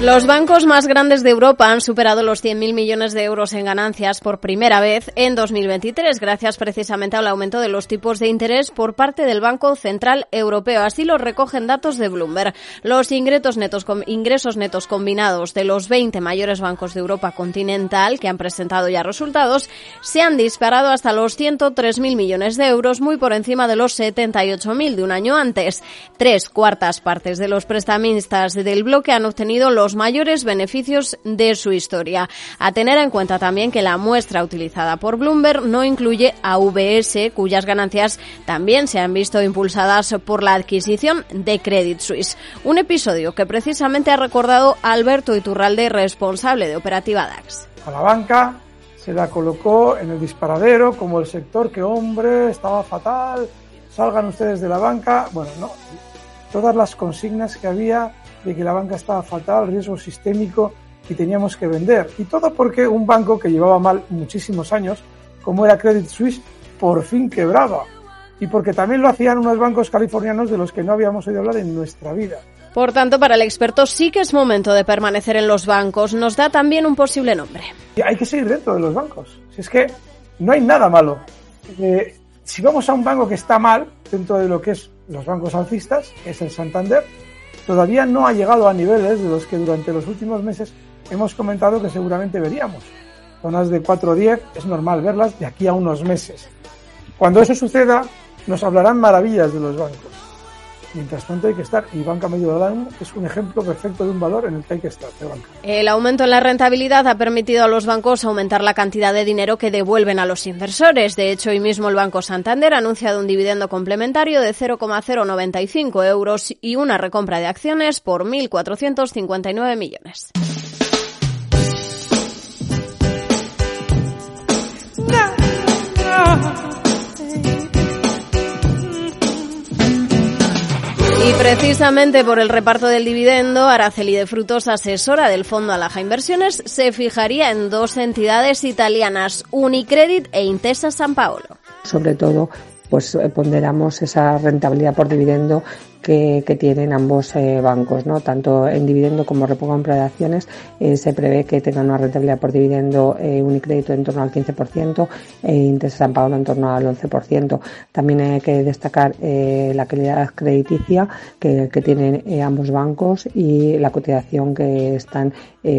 Los bancos más grandes de Europa han superado los 100.000 millones de euros en ganancias por primera vez en 2023, gracias precisamente al aumento de los tipos de interés por parte del Banco Central Europeo. Así lo recogen datos de Bloomberg. Los ingresos netos, ingresos netos combinados de los 20 mayores bancos de Europa continental que han presentado ya resultados se han disparado hasta los 103.000 millones de euros, muy por encima de los 78.000 de un año antes. Tres cuartas partes de los prestamistas del bloque han obtenido los los mayores beneficios de su historia. A tener en cuenta también que la muestra utilizada por Bloomberg no incluye a VS, cuyas ganancias también se han visto impulsadas por la adquisición de Credit Suisse. Un episodio que precisamente ha recordado Alberto Iturralde, responsable de Operativa DAX. A la banca se la colocó en el disparadero como el sector que, hombre, estaba fatal, salgan ustedes de la banca. Bueno, no, todas las consignas que había de que la banca estaba fatal, riesgo sistémico y teníamos que vender. Y todo porque un banco que llevaba mal muchísimos años, como era Credit Suisse, por fin quebraba. Y porque también lo hacían unos bancos californianos de los que no habíamos oído hablar en nuestra vida. Por tanto, para el experto sí que es momento de permanecer en los bancos. Nos da también un posible nombre. Hay que seguir dentro de los bancos. Si es que no hay nada malo. Eh, si vamos a un banco que está mal, dentro de lo que es los bancos alcistas, es el Santander, todavía no ha llegado a niveles de los que durante los últimos meses hemos comentado que seguramente veríamos. Zonas de 4-10 es normal verlas de aquí a unos meses. Cuando eso suceda, nos hablarán maravillas de los bancos. Mientras tanto hay que estar, y Banca Mediolanum es un ejemplo perfecto de un valor en el que hay que estar de banca. El aumento en la rentabilidad ha permitido a los bancos aumentar la cantidad de dinero que devuelven a los inversores. De hecho, hoy mismo el Banco Santander ha anunciado un dividendo complementario de 0,095 euros y una recompra de acciones por 1.459 millones. Y precisamente por el reparto del dividendo, Araceli de Frutos, asesora del Fondo Alaja Inversiones, se fijaría en dos entidades italianas, Unicredit e Intesa San Paolo. Sobre todo pues eh, ponderamos esa rentabilidad por dividendo que, tienen ambos eh, bancos, ¿no? Tanto en dividendo como recompra de acciones eh, se prevé que tengan una rentabilidad por dividendo eh, Unicrédito en torno al 15% e Intesa San Paolo en torno al 11%. También hay que destacar la calidad crediticia que, tienen ambos bancos y la cotización que están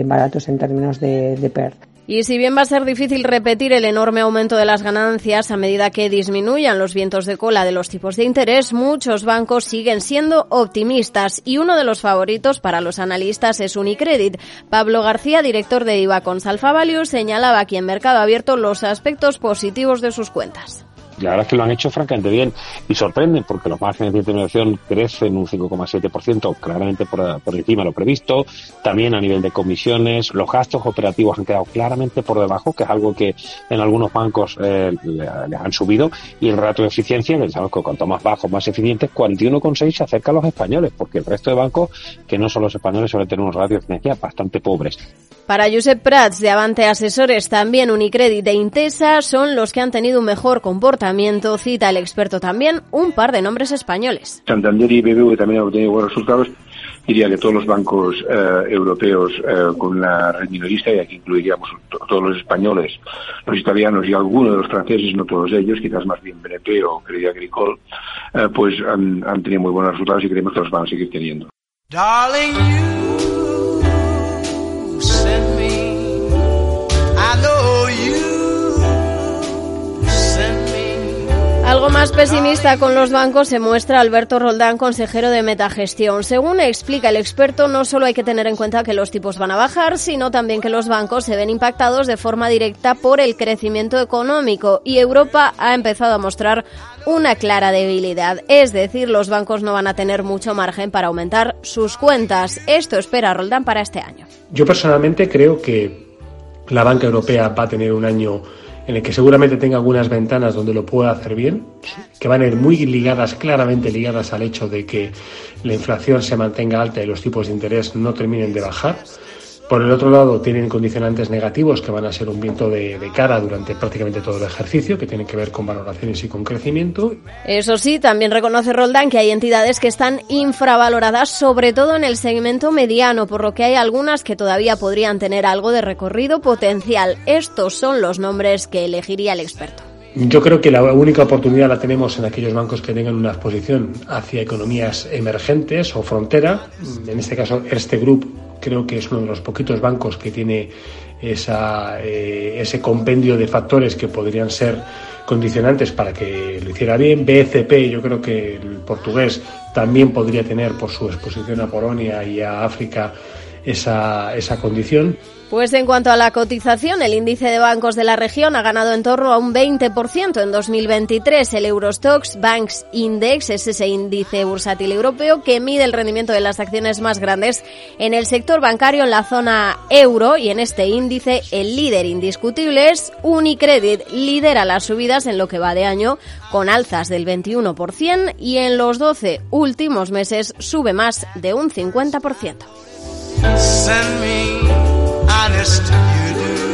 baratos en términos de, de PER. Y si bien va a ser difícil repetir el enorme aumento de las ganancias a medida que disminuyan los vientos de cola de los tipos de interés, muchos bancos siguen siendo optimistas y uno de los favoritos para los analistas es Unicredit. Pablo García, director de IVA con señalaba aquí en Mercado Abierto los aspectos positivos de sus cuentas la verdad es que lo han hecho francamente bien y sorprenden porque los márgenes de intervención crecen un 5,7%, claramente por, por, encima de lo previsto. También a nivel de comisiones, los gastos operativos han quedado claramente por debajo, que es algo que en algunos bancos eh, les han subido. Y el rato de eficiencia, que sabemos que cuanto más bajo, más eficientes, 41,6 se acerca a los españoles, porque el resto de bancos, que no son los españoles, suelen tener unos ratios de eficiencia bastante pobres. Para Josep Prats de Avante Asesores, también Unicredit e Intesa son los que han tenido un mejor comportamiento. Cita el experto también un par de nombres españoles. Santander y BBV también han obtenido buenos resultados. Diría que todos los bancos eh, europeos eh, con la red minorista, y aquí incluiríamos todos los españoles, los italianos y algunos de los franceses, no todos ellos, quizás más bien BNP o Crédit Agricole, eh, pues han, han, tenido muy buenos resultados y creemos que los van a seguir teniendo. sent me. Algo más pesimista con los bancos se muestra Alberto Roldán, consejero de Metagestión. Según explica el experto, no solo hay que tener en cuenta que los tipos van a bajar, sino también que los bancos se ven impactados de forma directa por el crecimiento económico y Europa ha empezado a mostrar una clara debilidad. Es decir, los bancos no van a tener mucho margen para aumentar sus cuentas. Esto espera Roldán para este año. Yo personalmente creo que la banca europea va a tener un año en el que seguramente tenga algunas ventanas donde lo pueda hacer bien, que van a ir muy ligadas, claramente ligadas al hecho de que la inflación se mantenga alta y los tipos de interés no terminen de bajar. Por el otro lado, tienen condicionantes negativos que van a ser un viento de, cara durante prácticamente todo el ejercicio, que tienen que ver con valoraciones y con crecimiento. Eso sí, también reconoce Roldán que hay entidades que están infravaloradas, sobre todo en el segmento mediano, por lo que hay algunas que todavía podrían tener algo de recorrido potencial. Estos son los nombres que elegiría el experto. Yo creo que la única oportunidad la tenemos en aquellos bancos que tengan una exposición hacia economías emergentes o frontera. En este caso, este grupo creo que es uno de los poquitos bancos que tiene esa, eh, ese compendio de factores que podrían ser condicionantes para que lo hiciera bien. BCP, yo creo que el portugués también podría tener por su exposición a Polonia y a África esa, esa condición. Pues en cuanto a la cotización, el índice de bancos de la región ha ganado en torno a un 20% en 2023. El Eurostox Banks Index es ese índice bursátil europeo que mide el rendimiento de las acciones más grandes en el sector bancario en la zona euro y en este índice el líder indiscutible es Unicredit. Lidera las subidas en lo que va de año con alzas del 21% y en los 12 últimos meses sube más de un 50%. Honest you do.